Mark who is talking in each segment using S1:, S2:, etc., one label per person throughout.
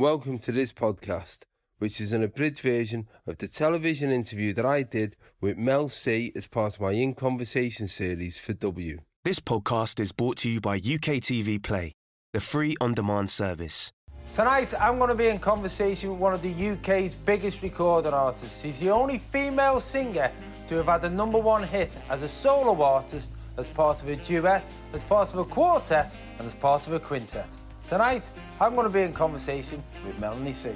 S1: Welcome to this podcast, which is an abridged version of the television interview that I did with Mel C as part of my In Conversation series for W.
S2: This podcast is brought to you by UK TV Play, the free on demand service.
S3: Tonight, I'm going to be in conversation with one of the UK's biggest recording artists. He's the only female singer to have had a number one hit as a solo artist, as part of a duet, as part of a quartet, and as part of a quintet. Tonight, I'm going to be in conversation with Melanie C.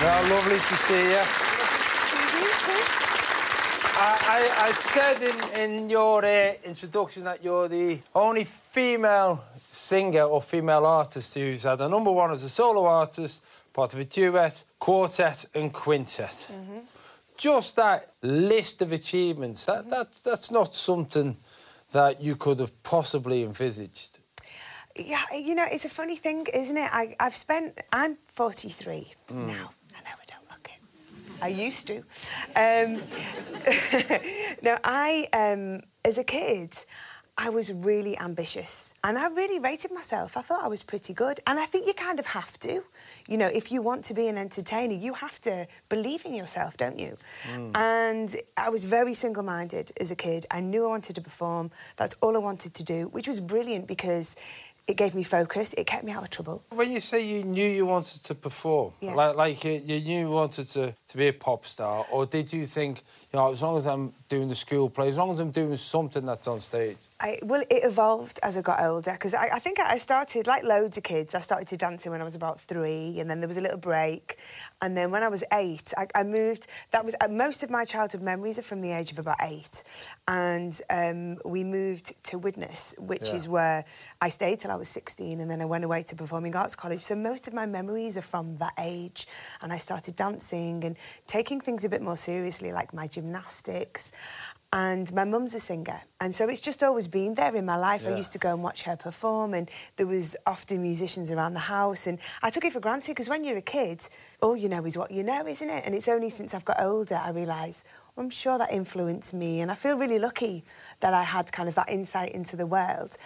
S3: Well, lovely to see you. I, I, I said in, in your uh, introduction that you're the only female singer or female artist who's had a number one as a solo artist, part of a duet, quartet, and quintet. Just that list of achievements, that, that's, that's not something that you could have possibly envisaged.
S4: Yeah, you know, it's a funny thing, isn't it? I, I've spent, I'm 43 now. I know I don't look it. I used to. Um, no, I, um, as a kid, I was really ambitious and I really rated myself. I thought I was pretty good. And I think you kind of have to. You know, if you want to be an entertainer, you have to believe in yourself, don't you? Mm. And I was very single minded as a kid. I knew I wanted to perform. That's all I wanted to do, which was brilliant because it gave me focus, it kept me out of trouble.
S3: When you say you knew you wanted to perform,
S4: Yeah.
S3: like, like you, you knew you wanted to, to be a pop star, or did you think, you know, as long as I'm doing the school play, as long as I'm doing something that's on stage?
S4: I, well, it evolved as I got older because I, I think I started, like loads of kids, I started to dancing when I was about three, and then there was a little break. And then when I was eight, I, I moved. That was uh, most of my childhood memories are from the age of about eight, and um, we moved to Widnes, which
S3: Yeah.
S4: is where I stayed till I was 16, and then I went away to Performing Arts College. So most of my memories are from that age, and I started dancing and taking things a bit more seriously, like my gymnastics. And my mum's a singer, and so it's just always been there in my life. I used to go and watch her perform, and there was often musicians around the house, and I took it for granted because when you're a kid, all you know is what you know, isn't it? And it's only since I've got older I realise I'm sure that influenced me, and I feel really lucky that I had kind of that insight into the world.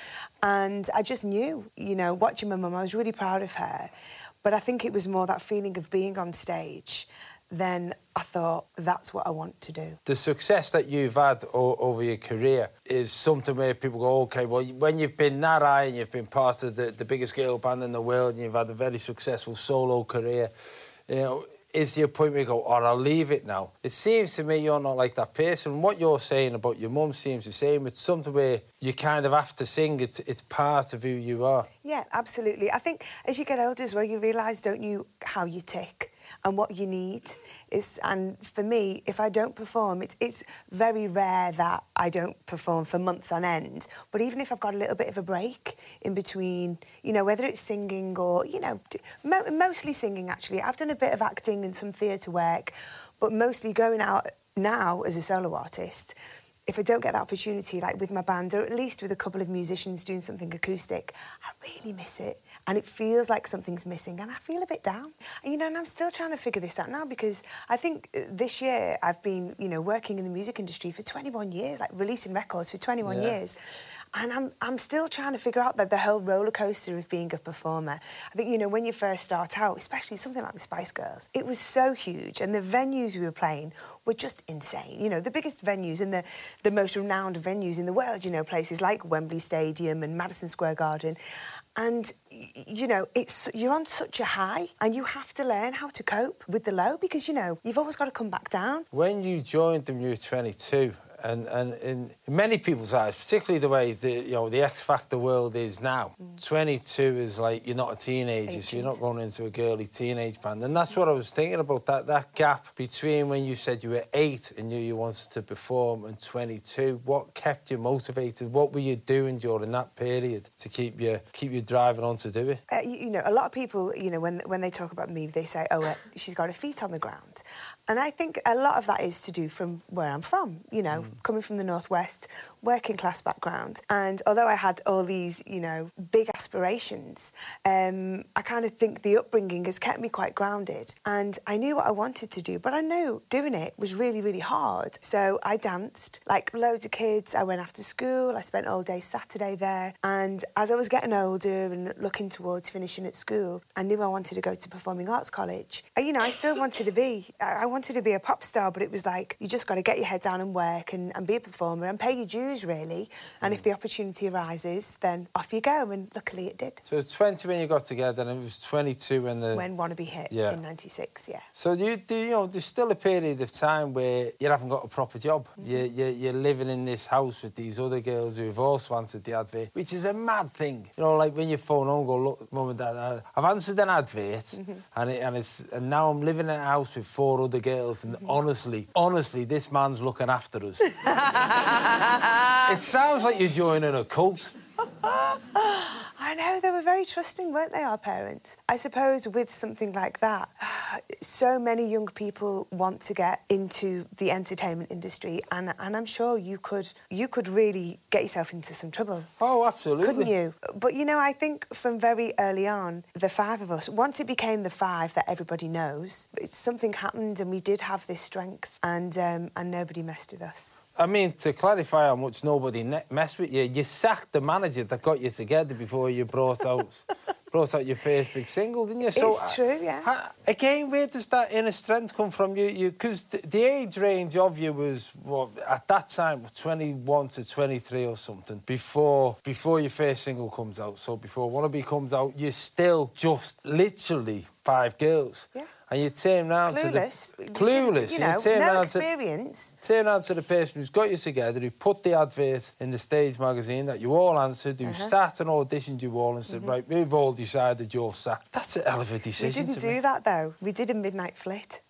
S4: And I just knew, you know, watching my mum, I was really proud of her, but I think it was more that feeling of being on stage. Then I thought that's what I want to do.
S3: The success that you've had o- over your career is something where people go, okay, well, when you've been that high and you've been part of the, the biggest girl band in the world and you've had a very successful solo career, you know, is there a point where you go, oh, I'll leave it now? It seems to me you're not like that person. What you're saying about your mum seems the same. It's something where you kind of have to sing. It's, it's part of who you are.
S4: Yeah, absolutely. I think as you get older as well, you realise, don't you, how you tick and what you need. Is and for me, if I don't perform, it's it's very rare that I don't perform for months on end. But even if I've got a little bit of a break in between, you know, whether it's singing or you know, mo- mostly singing actually. I've done a bit of acting and some theatre work, but mostly going out now as a solo artist if I don't get that opportunity, like with my band, or at least with a couple of musicians doing something acoustic, I really miss it. And it feels like something's missing, and I feel a bit down. And, you know, and I'm still trying to figure this out now because I think uh, this year I've been, you know, working in the music industry for 21 years, like releasing records for 21
S3: Yeah.
S4: years. And I'm, I'm still trying to figure out that the whole roller coaster of being a performer. I think, you know, when you first start out, especially something like the Spice Girls, it was so huge. And the venues we were playing were just insane. You know, the biggest venues and the, the most renowned venues in the world, you know, places like Wembley Stadium and Madison Square Garden. And, you know, it's you're on such a high and you have to learn how to cope with the low because, you know, you've always got to come back down.
S3: When you joined them, you were 22. And and in many people's eyes, particularly the way the you know the X Factor world is now, 22 is like you're not a teenager, so you're not
S4: Ancient.
S3: going into a girly teenage band, and that's what I was thinking about that that gap between when you said you were eight and knew you wanted to perform and 22. What kept you motivated? What were you doing during that period to keep you keep you driving on to do it?
S4: Uh, you, you know, a lot of people, you know, when when they talk about me, they say, "Oh, uh, she's got her feet on the ground," and I think a lot of that is to do from where I'm from. You know, mm. coming from the northwest, working class background, and although I had all these, you know, big aspirations, um, I kind of think the upbringing has kept me quite grounded, and I knew what I wanted to do, but I knew doing it was really, really hard. So I danced like loads of kids. I went after school. I spent all day Saturday there, and as I was getting older and looking towards finishing at school, I knew I wanted to go to performing arts college. And, you know, I still wanted to be. I wanted to be a pop star, but it was like you just got to get your head down and work and, and be a performer and pay your dues, really. And if the opportunity arises, then off you go. And luckily, it did.
S3: So it was 20 when you got together, and it was 22 when the
S4: When Wannabe hit
S3: Yeah.
S4: in '96, yeah.
S3: So do you, do you know there's still a period of time where you haven't got a proper job.
S4: Mm-hmm.
S3: You, you, you're living in this house with these other girls who've also answered the advert, which is a mad thing. You know, like when you phone home, and go look, mum and dad, I've answered an advert,
S4: Mm-hmm.
S3: and it, and it's and now I'm living in a house with four other girls, and
S4: Mm-hmm.
S3: honestly, honestly, this man's looking after us. it sounds like you're joining a cult.
S4: I know they were very trusting, weren't they, our parents? I suppose with something like that, so many young people want to get into the entertainment industry, and, and I'm sure you could you could really get yourself into some trouble.
S3: Oh, absolutely.
S4: Couldn't you? But you know, I think from very early on, the five of us, once it became the five that everybody knows, something happened and we did have this strength, and um, and nobody messed with us.
S3: I mean, to clarify how much nobody ne- messed with you, you sacked the manager that got you together before you brought out brought out your first big single, didn't you?
S4: So, It's true, yeah.
S3: ha- again, where does that inner strength come from? You, you, because the, the age range of you was what at that time, 21 to 23 or something. Before before your first single comes out, so before Wannabe comes out, you're still just literally five girls.
S4: Yeah.
S3: And you turn round
S4: Clueless.
S3: to the clueless.
S4: You know,
S3: turn
S4: no
S3: round to-
S4: experience.
S3: turn around to the person who's got you together, who put the advert in the stage magazine that you all answered, who
S4: Uh-huh.
S3: sat and auditioned you all and said, right, we've all decided you're sacked. That's a hell of a decision.
S4: We didn't
S3: to
S4: do
S3: make.
S4: that though. We did a midnight flit.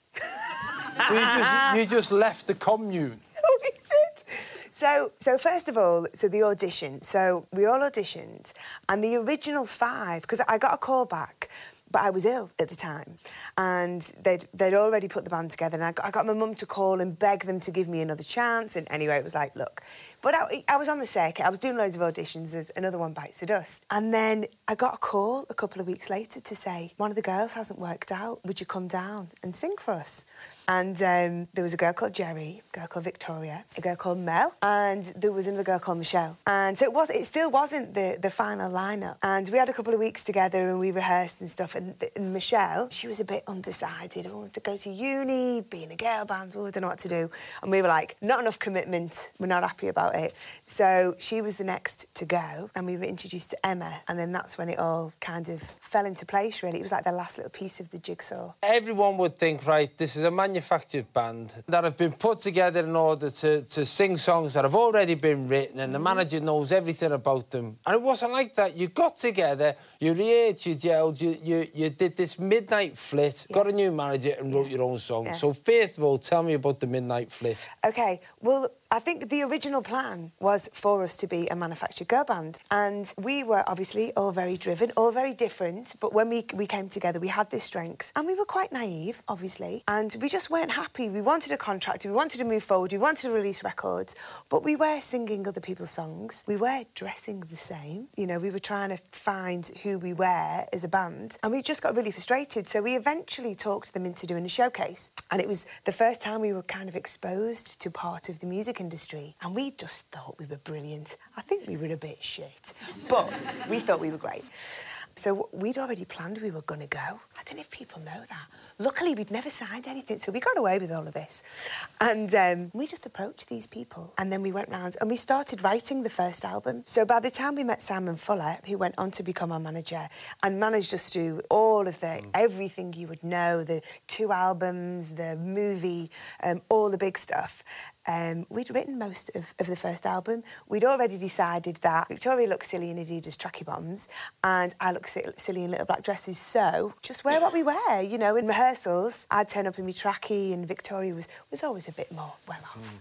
S3: So you, just, you just left the commune.
S4: we did. So, so first of all, so the audition. So we all auditioned, and the original five, because I got a call back, but I was ill at the time, and they'd they'd already put the band together, and I got, I got my mum to call and beg them to give me another chance. And anyway, it was like, look, but I, I was on the circuit, I was doing loads of auditions. There's another one bites the dust, and then I got a call a couple of weeks later to say one of the girls hasn't worked out. Would you come down and sing for us? And um, there was a girl called Geri, a girl called Victoria, a girl called Mel, and there was another girl called Michelle. And so it was, it still wasn't the, the final lineup. And we had a couple of weeks together and we rehearsed and stuff. And, and Michelle, she was a bit undecided. I wanted to go to uni, be in a girl band, we didn't know what to do. And we were like, not enough commitment. We're not happy about it. So she was the next to go, and we were introduced to Emma. And then that's when it all kind of fell into place. Really, it was like the last little piece of the jigsaw.
S3: Everyone would think, right, this is a manufactured band that have been put together in order to, to sing songs that have already been written and the mm-hmm. manager knows everything about them. And it wasn't like that. You got together, you rehearsed, you yelled, you, you, you did this midnight flit, got a new manager and wrote your own song.
S4: Yeah.
S3: So first of all, tell me about the midnight flit.
S4: Okay, well, I think the original plan was for us to be a manufactured girl band. And we were obviously all very driven, all very different. But when we, we came together, we had this strength. And we were quite naive, obviously. And we just weren't happy. We wanted a contract, we wanted to move forward, we wanted to release records. But we were singing other people's songs. We were dressing the same. You know, we were trying to find who we were as a band. And we just got really frustrated. So we eventually talked them into doing a showcase. And it was the first time we were kind of exposed to part of the music industry. And we just thought we were brilliant. I think we were a bit shit, but we thought we were great. So we'd already planned we were going to go. I don't know if people know that. Luckily, we'd never signed anything, so we got away with all of this. And um, we just approached these people, and then we went round and we started writing the first album. So by the time we met Simon Fuller, who went on to become our manager and managed us through all of the everything you would know, the two albums, the movie, um, all the big stuff. Um, we'd written most of, of the first album. We'd already decided that Victoria looked silly in Adidas tracky bottoms and I look silly in little black dresses. So just wear what we wear. You know, in rehearsals, I'd turn up in my tracky and Victoria was, was always a bit more well off.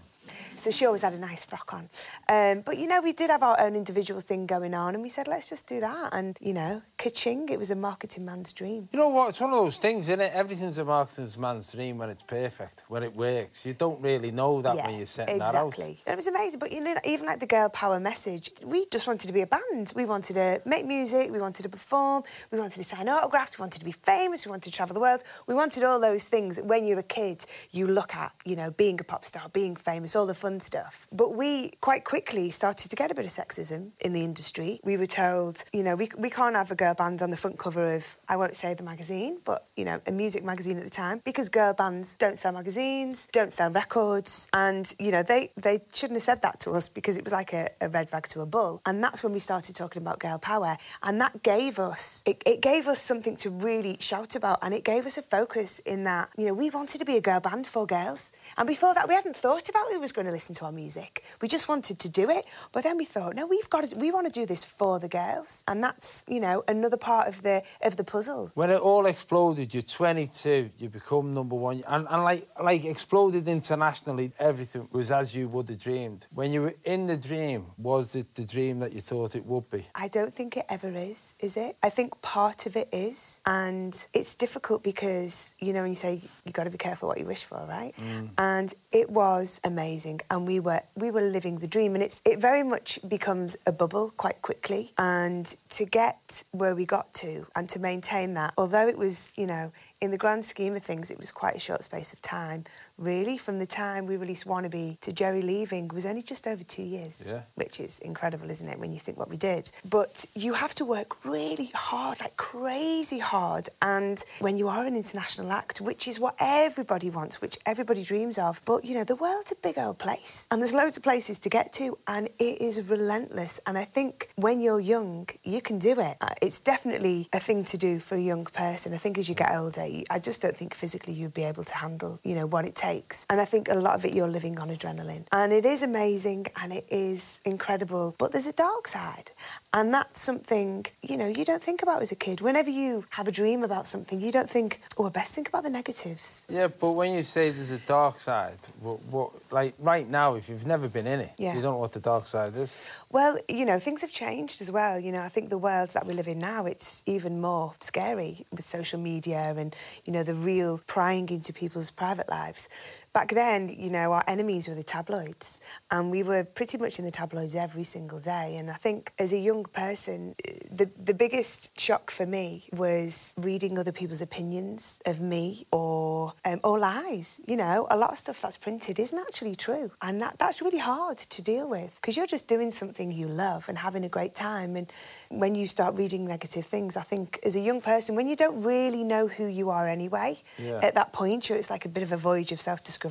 S4: So she always had a nice frock on. Um, but, you know, we did have our own individual thing going on and we said, let's just do that. And, you know, ka-ching, it was a marketing man's dream.
S3: You know what? It's one of those things, isn't it? Everything's a marketing man's dream when it's perfect, when it works. You don't really know that when you're setting that out.
S4: exactly. It was amazing. But you know, even like the girl power message, we just wanted to be a band. We wanted to make music. We wanted to perform. We wanted to sign autographs. We wanted to be famous. We wanted to travel the world. We wanted all those things when you're a kid, you look at, you know, being a pop star, being famous, all the fun stuff. But we quite quickly started to get a bit of sexism in the industry. We were told, you know, we, we can't have a girl band on the front cover of, I won't say the magazine, but, you know, a music magazine at the time because girl bands don't sell magazines, don't sell records. And, you know, they, they shouldn't have said that to us because it was like a, a red rag to a bull. And that's when we started talking about girl power. And that gave us, it, it gave us something to really shout about. And it gave us a focus in that, you know, we wanted to be a girl band for girls. And before that, we hadn't thought about who was going to listen to our music. We just wanted to do it. But then we thought, no, we've got to, we want to do this for the girls. And that's, you know, another part of the, of the puzzle.
S3: When it all exploded, you're 22, you become number one, and, and like like exploded internationally, everything was as you would have dreamed. When you were in the dream, was it the dream that you thought it would be?
S4: I don't think it ever is, is it? I think part of it is. And it's difficult because, you know, when you say you have got to be careful what you wish for, right? Mm. And it was amazing. And we were we were living the dream. And it's it very much becomes a bubble quite quickly. And to get where we got to and to maintain that, although it was, you know, in the grand scheme of things, it was quite a short space of time. Really, from the time we released Wannabe to Geri leaving was only just over two years.
S3: Yeah.
S4: Which is incredible, isn't it, when you think what we did? But you have to work really hard, like crazy hard. And when you are an international act, which is what everybody wants, which everybody dreams of, but you know, the world's a big old place and there's loads of places to get to, and it is relentless. And I think when you're young, you can do it. Uh, It's definitely a thing to do for a young person. I think as you get older, I just don't think physically you'd be able to handle, you know, what it takes. And I think a lot of it you're living on adrenaline. And it is amazing and it is incredible, but there's a dark side. And that's something, you know, you don't think about as a kid. Whenever you have a dream about something, you don't think, oh, I best think about the negatives.
S3: Yeah, but when you say there's a dark side, what, what like right now, if you've never been in it,
S4: Yeah.
S3: you don't know what the dark side is.
S4: Well, you know, things have changed as well. You know, I think the world that we live in now, it's even more scary with social media and, you know, the real prying into people's private lives. Back then, you know, our enemies were the tabloids, and we were pretty much in the tabloids every single day. And I think as a young person, the, the biggest shock for me was reading other people's opinions of me or, um, or lies. You know, a lot of stuff that's printed isn't actually true. And that, that's really hard to deal with because you're just doing something you love and having a great time. And when you start reading negative things, I think as a young person, when you don't really know who you are anyway,
S3: Yeah.
S4: at that point, it's like a bit of a voyage of self discovery.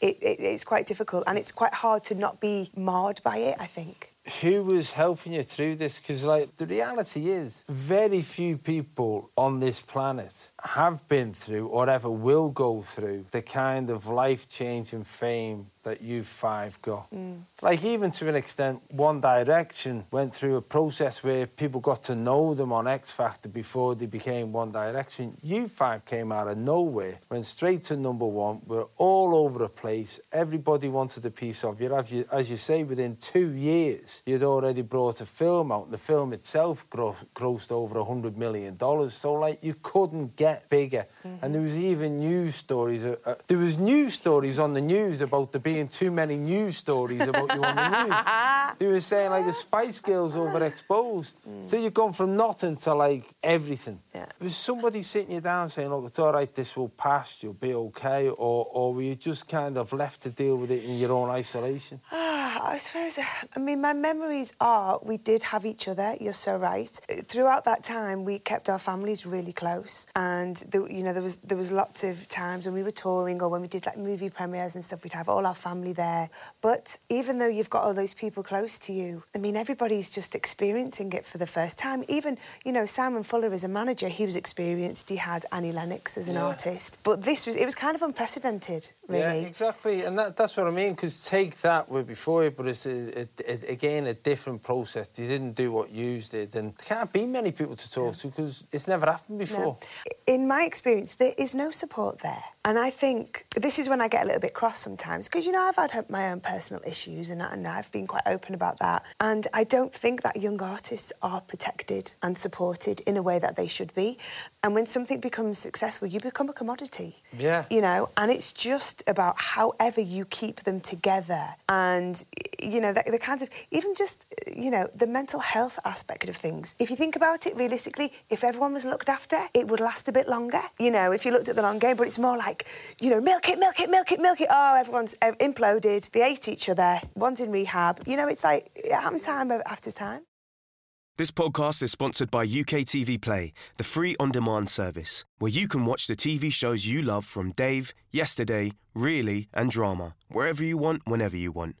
S4: It, it, it's quite difficult and it's quite hard to not be marred by it, I think.
S3: Who was helping you through this? Because, like, the reality is, very few people on this planet have been through or ever will go through the kind of life changing fame that you five got. Mm. Like, even to an extent, One Direction went through a process where people got to know them on X Factor before they became One Direction. You five came out of nowhere, went straight to number one, were all over the place. Everybody wanted a piece of you. As you, as you say, within two years, you'd already brought a film out, and the film itself gro- grossed over a $100 million. So, like, you couldn't get bigger. And there was even news stories. Uh, uh, there was news stories on the news about there being too many news stories about you on the news. They were saying, like, the Spice Girls overexposed. So you've gone from nothing to, like, everything.
S4: Yeah.
S3: Was somebody sitting you down saying, look, it's all right, this will pass, you'll be okay? Or, or were you just kind of left to deal with it in your own isolation?
S4: I suppose, I mean, my memories are we did have each other. You're so right. Throughout that time, we kept our families really close, and there, you know there was there was lots of times when we were touring or when we did like movie premieres and stuff. We'd have all our family there. But even though you've got all those people close to you, I mean everybody's just experiencing it for the first time. Even you know Simon Fuller as a manager, he was experienced. He had Annie Lennox as an
S3: Yeah.
S4: artist, but this was it was kind of unprecedented, really.
S3: Yeah, exactly, and that, that's what I mean. Because take that with before you, but it's a, a, a- again a different process. You didn't do what you did, and there can't be many people to talk to because it's never happened before.
S4: No. In my experience, there is no support there. And I think this is when I get a little bit cross sometimes because, you know, I've had my own personal issues and, and I've been quite open about that. And I don't think that young artists are protected and supported in a way that they should be. And when something becomes successful, you become a commodity.
S3: Yeah.
S4: You know, and it's just about however you keep them together and, you know, the, the kind of, even just, you know, the mental health aspect of things. If you think about it realistically, if everyone was looked after, it would last a bit longer. You know, if you looked at the long game, but it's more like, you know, milk it, milk it, milk it, milk it. Oh, everyone's uh, imploded. They ate each other. One's in rehab. You know, it's like, it happened time after time.
S2: This podcast is sponsored by UK TV Play, the free on demand service, where you can watch the TV shows you love from Dave, Yesterday, Really, and Drama, wherever you want, whenever you want.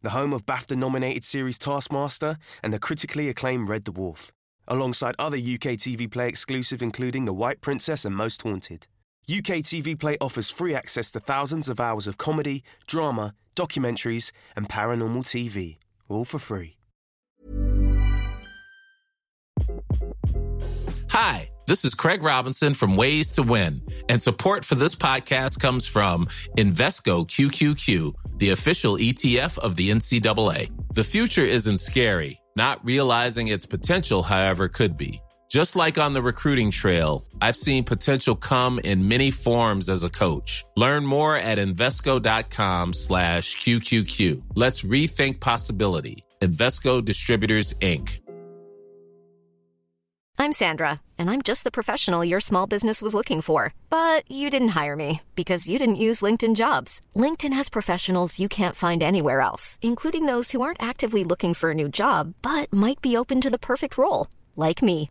S2: The home of BAFTA nominated series Taskmaster and the critically acclaimed Red Dwarf, alongside other UK TV Play exclusive including The White Princess and Most Haunted. UK TV Play offers free access to thousands of hours of comedy, drama, documentaries, and paranormal TV, all for free.
S5: Hi, this is Craig Robinson from Ways to Win, and support for this podcast comes from Invesco QQQ, the official ETF of the NCAA. The future isn't scary, not realizing its potential, however, could be. Just like on the recruiting trail, I've seen potential come in many forms as a coach. Learn more at Invesco.com slash QQQ. Let's rethink possibility. Invesco Distributors, Inc.
S6: I'm Sandra, and I'm just the professional your small business was looking for. But you didn't hire me because you didn't use LinkedIn jobs. LinkedIn has professionals you can't find anywhere else, including those who aren't actively looking for a new job but might be open to the perfect role, like me.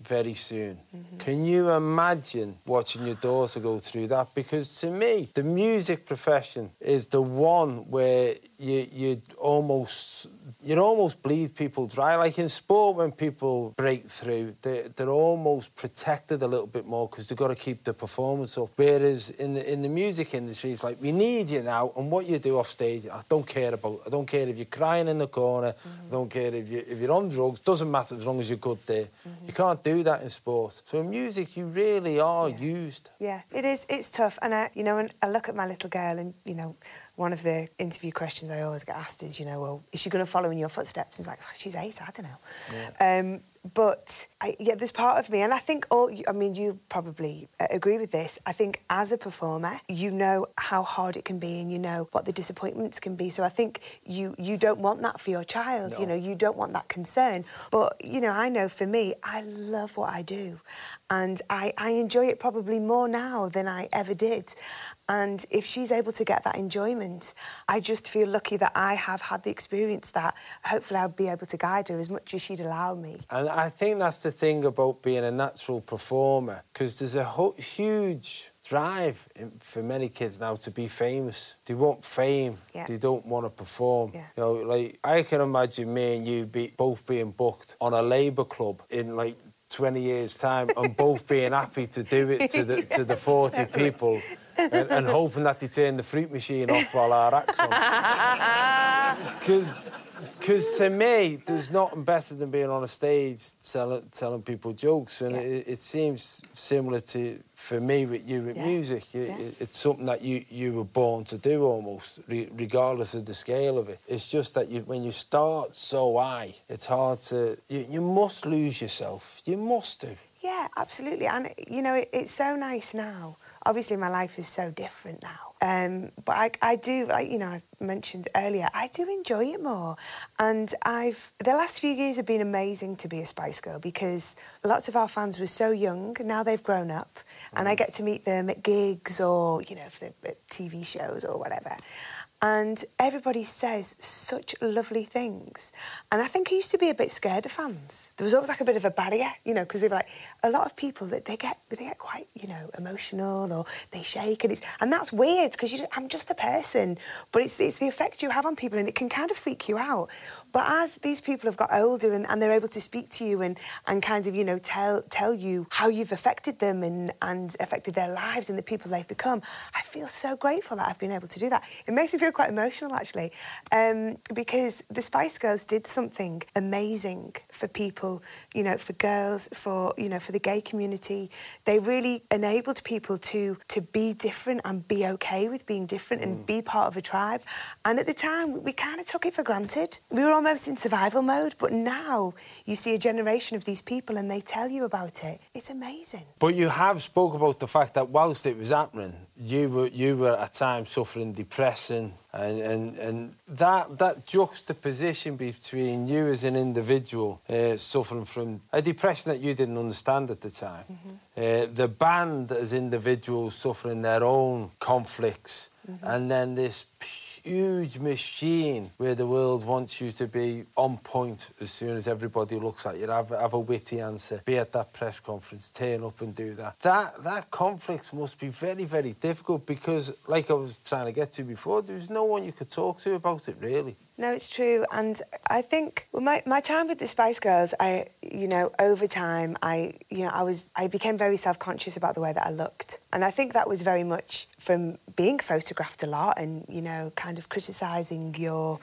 S3: very soon. Mm-hmm. Can you imagine watching your daughter go through that? Because to me, the music profession is the one where you you almost you almost bleed people dry. Like in sport, when people break through, they they're almost protected a little bit more because they've got to keep the performance up. Whereas in the in the music industry, it's like we need you now, and what you do off stage, I don't care about. I don't care if you're crying in the corner. Mm-hmm. I don't care if you if you're on drugs. Doesn't matter as long as you're good there. Mm-hmm. You can't do that in sports. So in music, you really are used.
S4: Yeah, it is. It's tough, and I, you know, when I look at my little girl, and you know, one of the interview questions I always get asked is, you know, well, is she going to follow in your footsteps? And it's like, oh, she's eight. I don't know. Um, but I, yeah, there's part of me, and I think all. I mean, you probably uh, agree with this. I think as a performer, you know how hard it can be, and you know what the disappointments can be. So I think you you don't want that for your child. You know, you don't want that concern. But you know, I know for me, I love what I do, and I, I enjoy it probably more now than I ever did. And if she's able to get that enjoyment, I just feel lucky that I have had the experience that hopefully I'll be able to guide her as much as she'd allow me.
S3: And I think that's the thing about being a natural performer, because there's a ho- huge drive in, for many kids now to be famous. They want fame.
S4: Yeah.
S3: They don't want to perform.
S4: Yeah.
S3: You know, like I can imagine me and you be, both being booked on a Labour club in like 20 years' time, and both being happy to do it to the to the 40 people, and, and hoping that they turn the fruit machine off while our acts on. Because because to me, there's nothing better than being on a stage telling, telling people jokes. And
S4: Yeah.
S3: it, it seems similar to, for me, with you with
S4: Yeah.
S3: music. You,
S4: Yeah.
S3: it- it's something that you, you were born to do almost, re- regardless of the scale of it. It's just that you, when you start so high, it's hard to, you, you must lose yourself. You must do.
S4: Yeah, absolutely. And, you know, it, it's so nice now obviously my life is so different now. Um, but I, I do, like you know, I mentioned earlier, I do enjoy it more. And I've the last few years have been amazing to be a Spice Girl because lots of our fans were so young. Now they've grown up, and I get to meet them at gigs or you know, for the, at TV shows or whatever. And everybody says such lovely things. And I think I used to be a bit scared of fans. There was always like a bit of a barrier, you know, because they were like a lot of people that they get they get quite, you know, emotional or they shake and it's and that's weird because I'm just a person, but it's it's the effect you have on people and it can kind of freak you out. But as these people have got older and, and they're able to speak to you and, and kind of, you know, tell tell you how you've affected them and, and affected their lives and the people they've become, I feel so grateful that I've been able to do that. It makes me feel quite emotional, actually, um, because the Spice Girls did something amazing for people, you know, for girls, for, you know, for the gay community. They really enabled people to, to be different and be okay with being different mm. and be part of a tribe. And at the time, we kind of took it for granted. We were almost in survival mode, but now you see a generation of these people and they tell you about it. It's amazing.
S3: But you have spoke about the fact that whilst it was happening, you were you were at times suffering depression and, and, and that that juxtaposition between you as an individual uh, suffering from a depression that you didn't understand at the time, mm-hmm. uh, the band as individuals suffering their own conflicts, mm-hmm. and then this huge machine where the world wants you to be on point as soon as everybody looks at you. Have, have a witty answer, be at that press conference, turn up and do that. That that conflict must be very, very difficult because, like I was trying to get to before, there's no one you could talk to about it, really.
S4: No, it's true. And I think well, my, my time with the Spice Girls, I, you know, over time, I, you know, I was, I became very self-conscious about the way that I looked. And I think that was very much from being photographed a lot and, you know, kind of criticising your,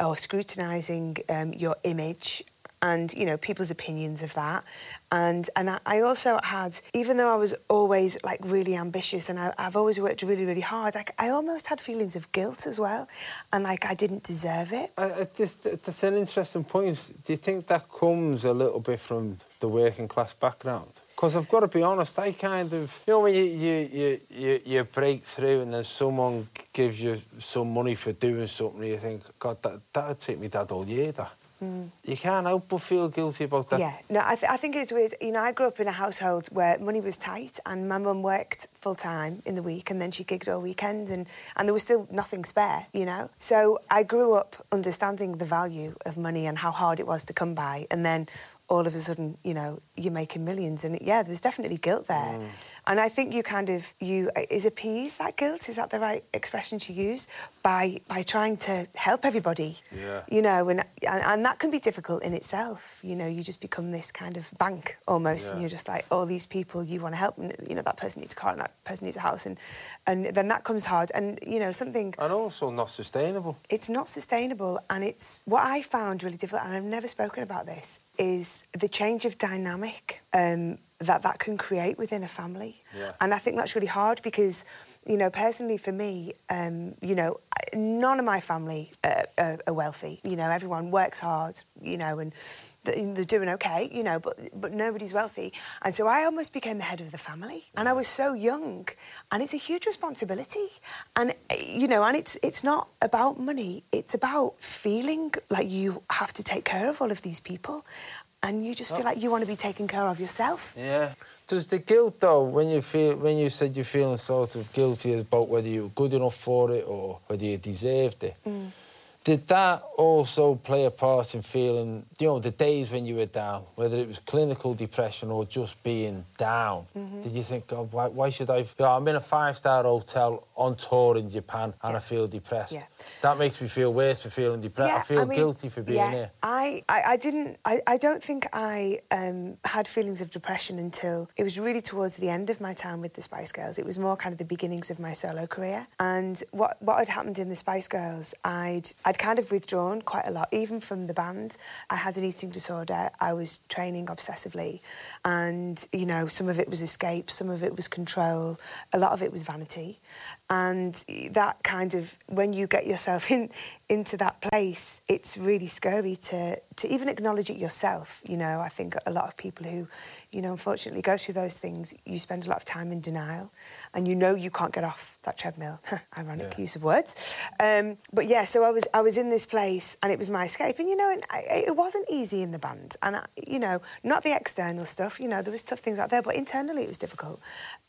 S4: or scrutinising um, your image and you know people's opinions of that. And and I, also had even though I was always like really ambitious and I, have always worked really really hard like I almost had feelings of guilt as well. And like I didn't deserve it.
S3: Uh, this, that's an interesting point. Do you think that comes a little bit from the working class background? Because I've got to be honest, I kind of, you know, when you, you, you, you, you break through and then someone gives you some money for doing something, you think, God, that, that'd take me that all year, that. Mm. You can't help but feel guilty about that.
S4: Yeah, no, I, th I think it's weird. You know, I grew up in a household where money was tight and my mum worked full time in the week and then she gigged all weekend and, and there was still nothing spare, you know? So I grew up understanding the value of money and how hard it was to come by and then all of a sudden, you know, you're making millions. And yeah, there's definitely guilt there. Mm. And I think you kind of, you, is appease that guilt, is that the right expression to use? By, by trying to help everybody,
S3: yeah.
S4: you know, and, and, and that can be difficult in itself. You know, you just become this kind of bank almost, yeah. and you're just like, all these people you want to help, and, you know, that person needs a car and that person needs a house, and, and then that comes hard. And, you know, something...
S3: And also not sustainable.
S4: It's not sustainable, and it's... What I found really difficult, and I've never spoken about this, is the change of dynamic um, that that can create within a family.
S3: Yeah.
S4: And I think that's really hard because, you know, personally for me, um, you know, none of my family uh, are, are wealthy. You know, everyone works hard, you know, and they're doing okay, you know, but but nobody's wealthy. And so I almost became the head of the family. And I was so young, and it's a huge responsibility. And you know, and it's it's not about money. It's about feeling like you have to take care of all of these people and you just feel oh. like you want to be taken care of yourself.
S3: Yeah. Does the guilt though, when you feel when you said you're feeling sort of guilty about whether you were good enough for it or whether you deserved it? Mm. Did that also play a part in feeling, you know, the days when you were down, whether it was clinical depression or just being down? Mm-hmm. Did you think, God, why, why should I? You know, I'm in a five-star hotel on tour in Japan and yeah. I feel depressed. Yeah. That makes me feel worse for feeling depressed. Yeah, I feel I mean, guilty for being yeah, here.
S4: I, I, I didn't. I, I don't think I um, had feelings of depression until it was really towards the end of my time with the Spice Girls. It was more kind of the beginnings of my solo career. And what what had happened in the Spice Girls, I'd I'd kind of withdrawn quite a lot, even from the band. I had an eating disorder. I was training obsessively. And, you know, some of it was escape, some of it was control, a lot of it was vanity. And that kind of, when you get yourself in into that place, it's really scary to, to even acknowledge it yourself. You know, I think a lot of people who, you know, unfortunately go through those things, you spend a lot of time in denial and you know you can't get off that treadmill. Ironic
S3: Yeah.
S4: use of words. Um, but yeah, so I was, I was in this place and it was my escape. And, you know, and I, it wasn't easy in the band. And, I, you know, not the external stuff, you know, there was tough things out there, but internally it was difficult.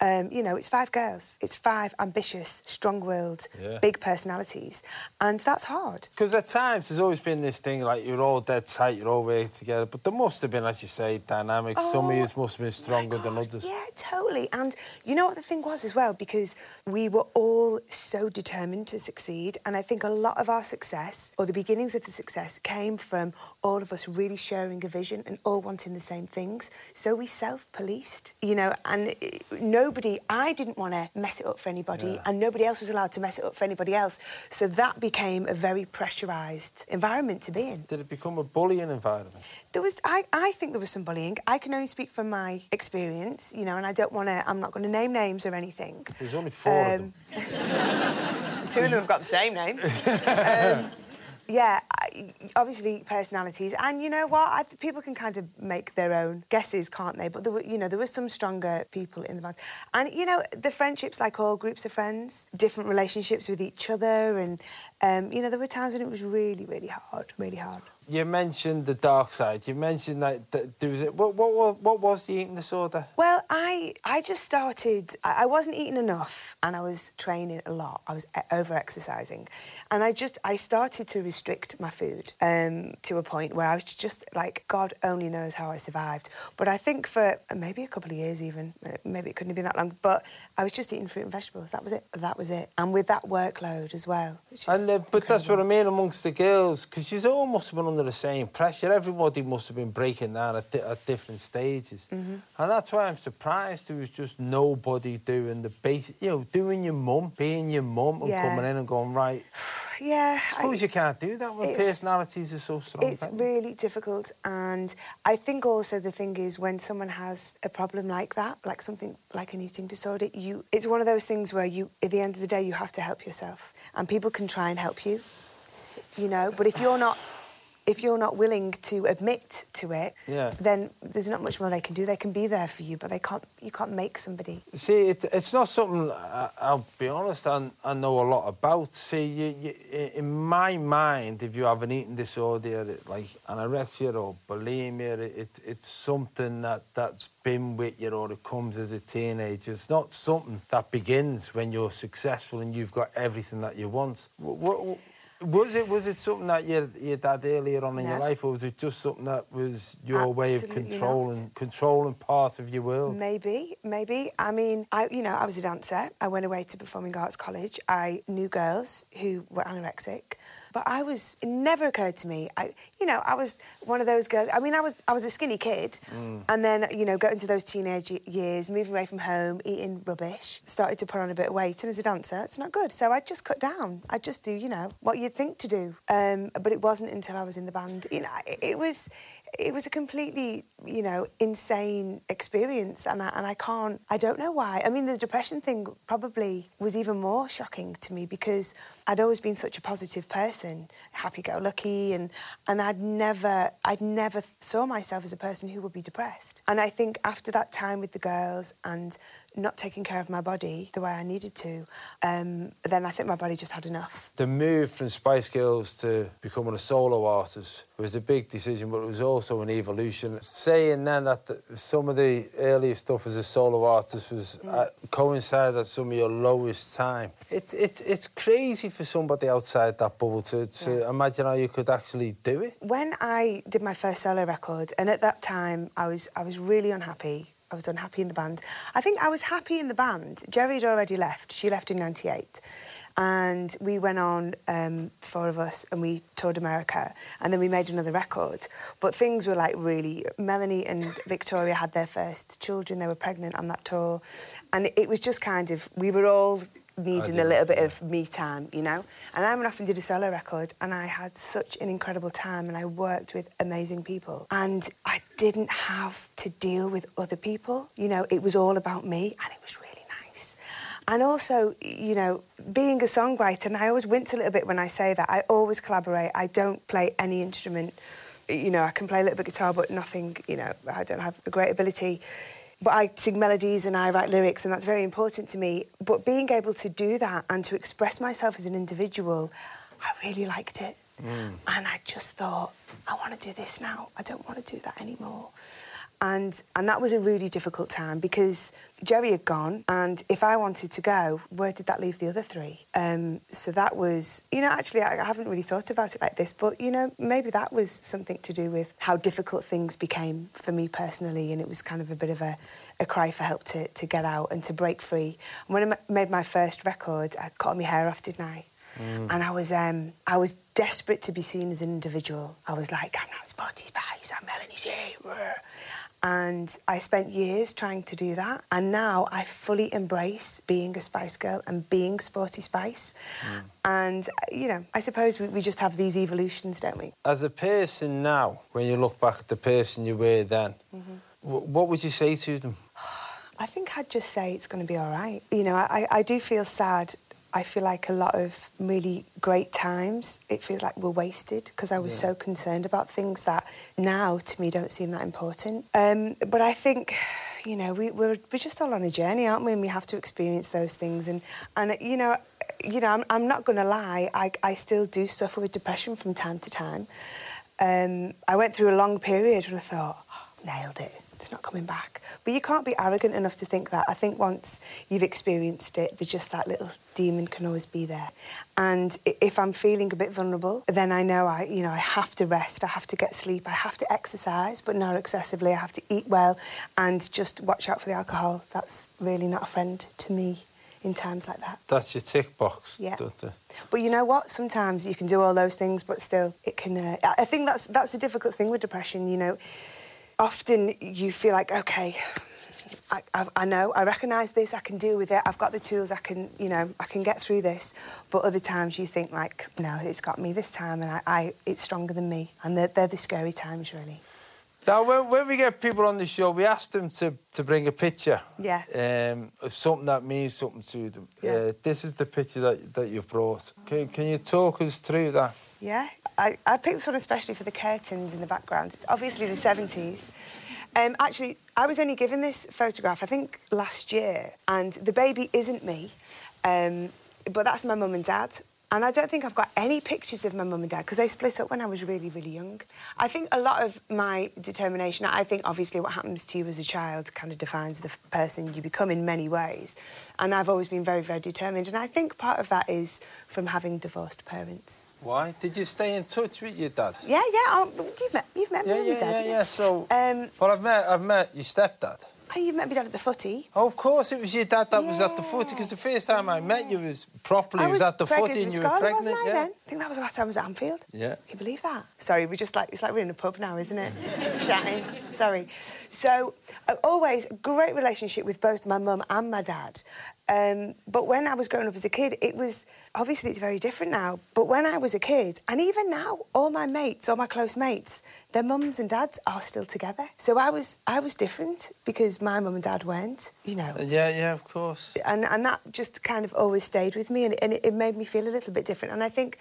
S4: Um, you know, it's five girls. It's five ambitious, strong-willed,
S3: Yeah.
S4: big personalities. And that's hard.
S3: Because at times there's always been this thing like you're all dead tight, you're all working together. But there must have been, as you say, dynamics. Some of
S4: Oh,
S3: you must have been stronger than others.
S4: Yeah, totally. And you know what the thing was as well? Because we were all so determined to succeed. And I think a lot of our success, or the beginnings of the success, came from all of us really sharing a vision and all wanting the same things. So we self policed, you know, and nobody, I didn't want to mess it up for anybody,
S3: Yeah.
S4: and nobody else was allowed to mess it up for anybody else. So that became a very pressurised environment to be in.
S3: Did it become a bullying environment?
S4: There was, I, I think there was some bullying. I can only speak from my experience, you know, and I don't want to, I'm not going to name names or anything.
S3: There's only four of them.
S4: Two of them have got the same name. um, yeah, I, obviously personalities, and you know what? I, people can kind of make their own guesses, can't they? But there were, you know, there were some stronger people in the band, and you know, the friendships, like all groups of friends, different relationships with each other, and um, you know, there were times when it was really, really hard, really hard.
S3: You mentioned the dark side. You mentioned that, that there was a, what, what, what, what was the eating disorder?
S4: Well, I I just started. I wasn't eating enough, and I was training a lot. I was over exercising, and I just I started to restrict my food um, to a point where I was just like, God only knows how I survived. But I think for maybe a couple of years, even maybe it couldn't have been that long. But I was just eating fruit and vegetables. That was it. That was it. And with that workload as well.
S3: And uh, but that's what I mean amongst the girls, because must have been under the same pressure. Everybody must have been breaking down at, di- at different stages,
S4: Mm-hmm.
S3: and that's why I'm surprised there was just nobody doing the basic, you know, doing your mum, being your mum, and
S4: Yeah.
S3: coming in and going right.
S4: Yeah.
S3: I suppose you can't do that when personalities are so strong.
S4: It's really difficult, and I think also the thing is when someone has a problem like that, like something like an eating disorder, you it's one of those things where you, at the end of the day, you have to help yourself, and people can try and help you, you know. But if you're not, if you're not willing to admit to it,
S3: Yeah.
S4: then there's not much more they can do. They can be there for you, but they can't. You can't make somebody.
S3: See, it, it's not something, I, I'll be honest, I, I know a lot about. See, you, you, in my mind, if you have an eating disorder, it- like anorexia or bulimia, it, it, it's something that, that's been with you or it comes as a teenager. It's not something that begins when you're successful and you've got everything that you want. What, was it was it something that your, your dad earlier on in your life, or was it just something that was your way of
S4: Absolutely not.
S3: controlling controlling part of your world?
S4: Maybe, maybe. I mean, I, you know, I was a dancer. I went away to performing arts college. I knew girls who were anorexic, but I was. It never occurred to me. I, you know, I was one of those girls. I mean, I was. I was a skinny kid, and then you know, got into those teenage years, moving away from home, eating rubbish, started to put on a bit of weight, and as a dancer, it's not good. So I just cut down. I just do, you know, what you'd think to do. Um, but it wasn't until I was in the band. You know, it, it was it was a completely, you know, insane experience, and I, and I can't, I don't know why. I mean, the depression thing probably was even more shocking to me because I'd always been such a positive person, happy-go-lucky, and and I'd never, I'd never saw myself as a person who would be depressed. And I think after that time with the girls and not taking care of my body the way I needed to, um, then I think my body just had enough.
S3: the move from Spice Girls to becoming a solo artist was a big decision, but it was also an evolution. Saying then that the, some of the earlier stuff as a solo artist was uh, coincided at some of your lowest time. It, it, it's crazy for somebody outside that bubble to, to imagine how you could actually do it.
S4: when I did my first solo record, and at that time I was I was really unhappy. I was unhappy in the band. I think I was happy in the band. Geri had already left. She left in '98, and we went on um, four of us, and we toured America, and then we made another record. But things were like really. Melanie and Victoria had their first children. They were pregnant on that tour, and it was just kind of we were all needing a little bit of me time, you know. And I went off and did a solo record, and I had such an incredible time, and I worked with amazing people, and I didn't have to deal with other people. You know, it was all about me, and it was really nice. and also, you know, being a songwriter, and I always wince a little bit when I say that. I always collaborate. I don't play any instrument. You know, I can play a little bit guitar, but nothing. You know, I don't have a great ability. But I sing melodies and I write lyrics, and that's very important to me. But being able to do that and to express myself as an individual, I really liked it. Mm. And I just thought, I want to do this now. I don't want to do that anymore. And and that was a really difficult time because Geri had gone, and if I wanted to go, where did that leave the other three? Um, so that was, you know, actually I, I haven't really thought about it like this, but you know, maybe that was something to do with how difficult things became for me personally, and it was kind of a bit of a, a cry for help to to get out and to break free. And when I made my first record, I cut my hair off, didn't I? And I was um, I was desperate to be seen as an individual. I was like, I'm not Sporty Spice, I'm Melanie C. brr." And I spent years trying to do that. And now I fully embrace being a Spice Girl and being Sporty Spice. And, uh, you know, I suppose we, we just have these evolutions, don't we?
S3: As a person now, when you look back at the person you were then, wh- what would you say to them?
S4: I think I'd just say it's going to be all right. You know, I, I do feel sad. I feel like a lot of really great times, it feels like were wasted because I was so concerned about things that now to me don't seem that important. Um, but I think, you know, we, we're, we're just all on a journey, aren't we? And we have to experience those things. And, and you know, you know, I'm, I'm not going to lie, I, I still do suffer with depression from time to time. Um, I went through a long period when I thought, "Oh, nailed it. It's not coming back. But you can't be arrogant enough to think that. I think once you've experienced it, there's just that little demon can always be there. And if I'm feeling a bit vulnerable, then I know I, you know, I have to rest. I have to get sleep. I have to exercise, but not excessively. I have to eat well, and just watch out for the alcohol. That's really not a friend to me in times like that.
S3: That's your tick box,
S4: Yeah. But you know what? Sometimes you can do all those things, but still, it can. Uh, I think that's that's a difficult thing with depression. You know, often you feel like, okay, I, I, I know, I recognise this, I can deal with it. I've got the tools, I can, you know, I can get through this. But other times you think like, no, it's got me this time, and I, I it's stronger than me. And they're, they're the scary times, really.
S3: Now, when, when we get people on the show, we ask them to, to bring a picture.
S4: Yeah.
S3: Um, of something that means something to them.
S4: Yeah.
S3: Uh, this is the picture that, that you've brought. Can, can you talk us through that?
S4: Yeah, I, I picked this one especially for the curtains in the background. It's obviously the 70s. Um, actually, I was only given this photograph, I think, last year, and the baby isn't me, um, but that's my mum and dad. And I don't think I've got any pictures of my mum and dad because they split up when I was really, really young. I think a lot of my determination, I think obviously what happens to you as a child kind of defines the person you become in many ways. And I've always been very, very determined. And I think part of that is from having divorced parents.
S3: Why? Did you stay in touch with your dad?
S4: Yeah, yeah. Oh, you've met, you've met
S3: Yeah,
S4: me,
S3: yeah,
S4: Dad.
S3: yeah,
S4: haven't
S3: yeah. So,
S4: Um,
S3: well, I've met, I've met your stepdad.
S4: oh, you've met me dad at the footy.
S3: Oh, of course, it was your dad that was at the footy because the first time I met you was properly
S4: I
S3: was, at the footy and you were pregnant.
S4: wasn't I,
S3: yeah.
S4: then? I think that was the last time I was at Anfield.
S3: Yeah.
S4: Can you believe that? Sorry, we're just like, it's like we're in a pub now, isn't it? Chatting. Sorry. So, always a great relationship with both my mum and my dad. Um, but when I was growing up as a kid, it was obviously it's very different now. But when I was a kid, and even now, all my mates, all my close mates, their mums and dads are still together. So I was, I was different because my mum and dad weren't. You know,
S3: Yeah, yeah, of course.
S4: and and that just kind of always stayed with me, and, and it, it made me feel a little bit different. And I think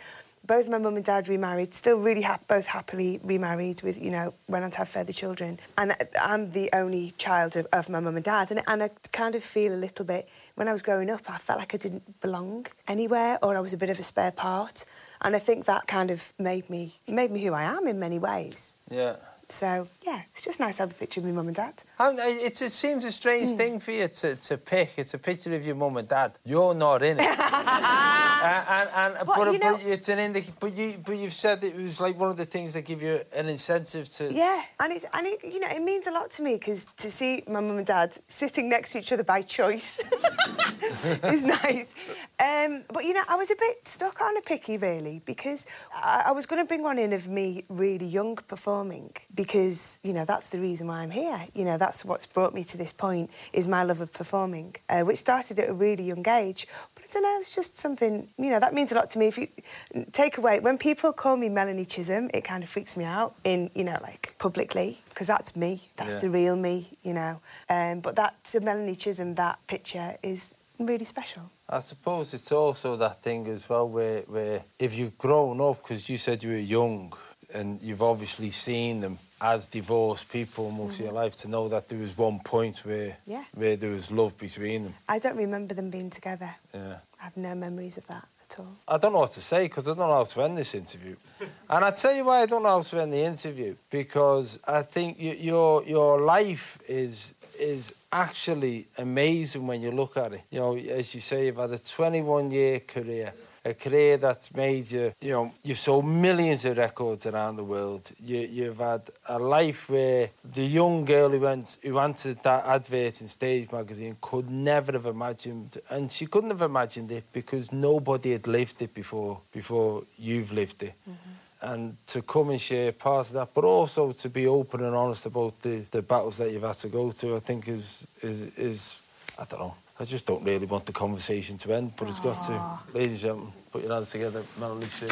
S4: both my mum and dad remarried, still really hap both happily remarried with you know went on to have further children. And I'm the only child of, of my mum and dad, and and I kind of feel a little bit when I was growing up, I felt like I didn't belong anywhere, or I was a bit of a spare part. And I think that kind of made me made me who I am in many ways.
S3: Yeah.
S4: So yeah, it's just nice to have a picture of my mum and dad.
S3: It's, it seems a strange thing for you to, to pick. It's a picture of your mum and dad. You're not in it. Uh, and, and,
S4: Well,
S3: but,
S4: you know-
S3: but it's an indic- but you but you've said it was like one of the things that give you an incentive to
S4: Yeah, and it, and it, you know, it means a lot to me because to see my mum and dad sitting next to each other by choice is nice. Um, but you know, I was a bit stuck on a picky really because I, I was going to bring one in of me really young performing because you know that's the reason why I'm here. You know, that's what's brought me to this point is my love of performing, uh, which started at a really young age. But I don't know, it's just something, you know, that means a lot to me. If you take away, when people call me Melanie Chisholm, it kind of freaks me out in, you know, like publicly, because that's me. That's
S3: Yeah.
S4: the real me, you know. Um, but that, to Melanie Chisholm, that picture is really special.
S3: I suppose it's also that thing as well where, where if you've grown up, because you said you were young, and you've obviously seen them as divorced people most of your life, to know that there was one point where
S4: Yeah.
S3: where there was love between them.
S4: I don't remember them being together.
S3: Yeah.
S4: I have no memories of that at all.
S3: I don't know what to say because I don't know how to end this interview. and I tell you why I don't know how to end the interview because I think y- your your life is is actually amazing when you look at it. You know, as you say, you've had a 21 year career. A career that's made you, you know, you've sold millions of records around the world. You, you've had a life where the young girl who went, who answered that advert in Stage magazine could never have imagined, and she couldn't have imagined it because nobody had lived it before, before you've lived it. Mm-hmm. And to come and share part of that, but also to be open and honest about the, the battles that you've had to go to, I think is, is, is I don't know. I just don't really want the conversation to end, but it's got to. Ladies and gentlemen, put your hands together, Melanie Sue.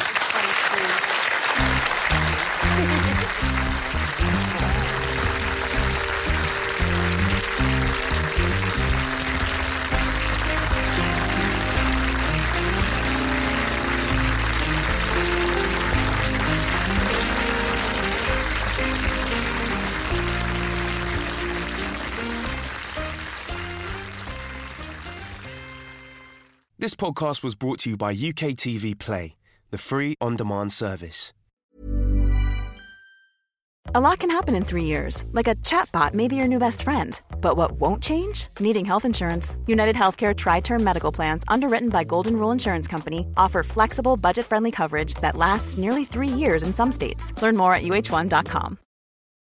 S2: This podcast was brought to you by UK TV Play, the free on demand service.
S7: A lot can happen in three years, like a chatbot may be your new best friend. But what won't change? Needing health insurance. United Healthcare Tri Term Medical Plans, underwritten by Golden Rule Insurance Company, offer flexible, budget friendly coverage that lasts nearly three years in some states. Learn more at uh1.com.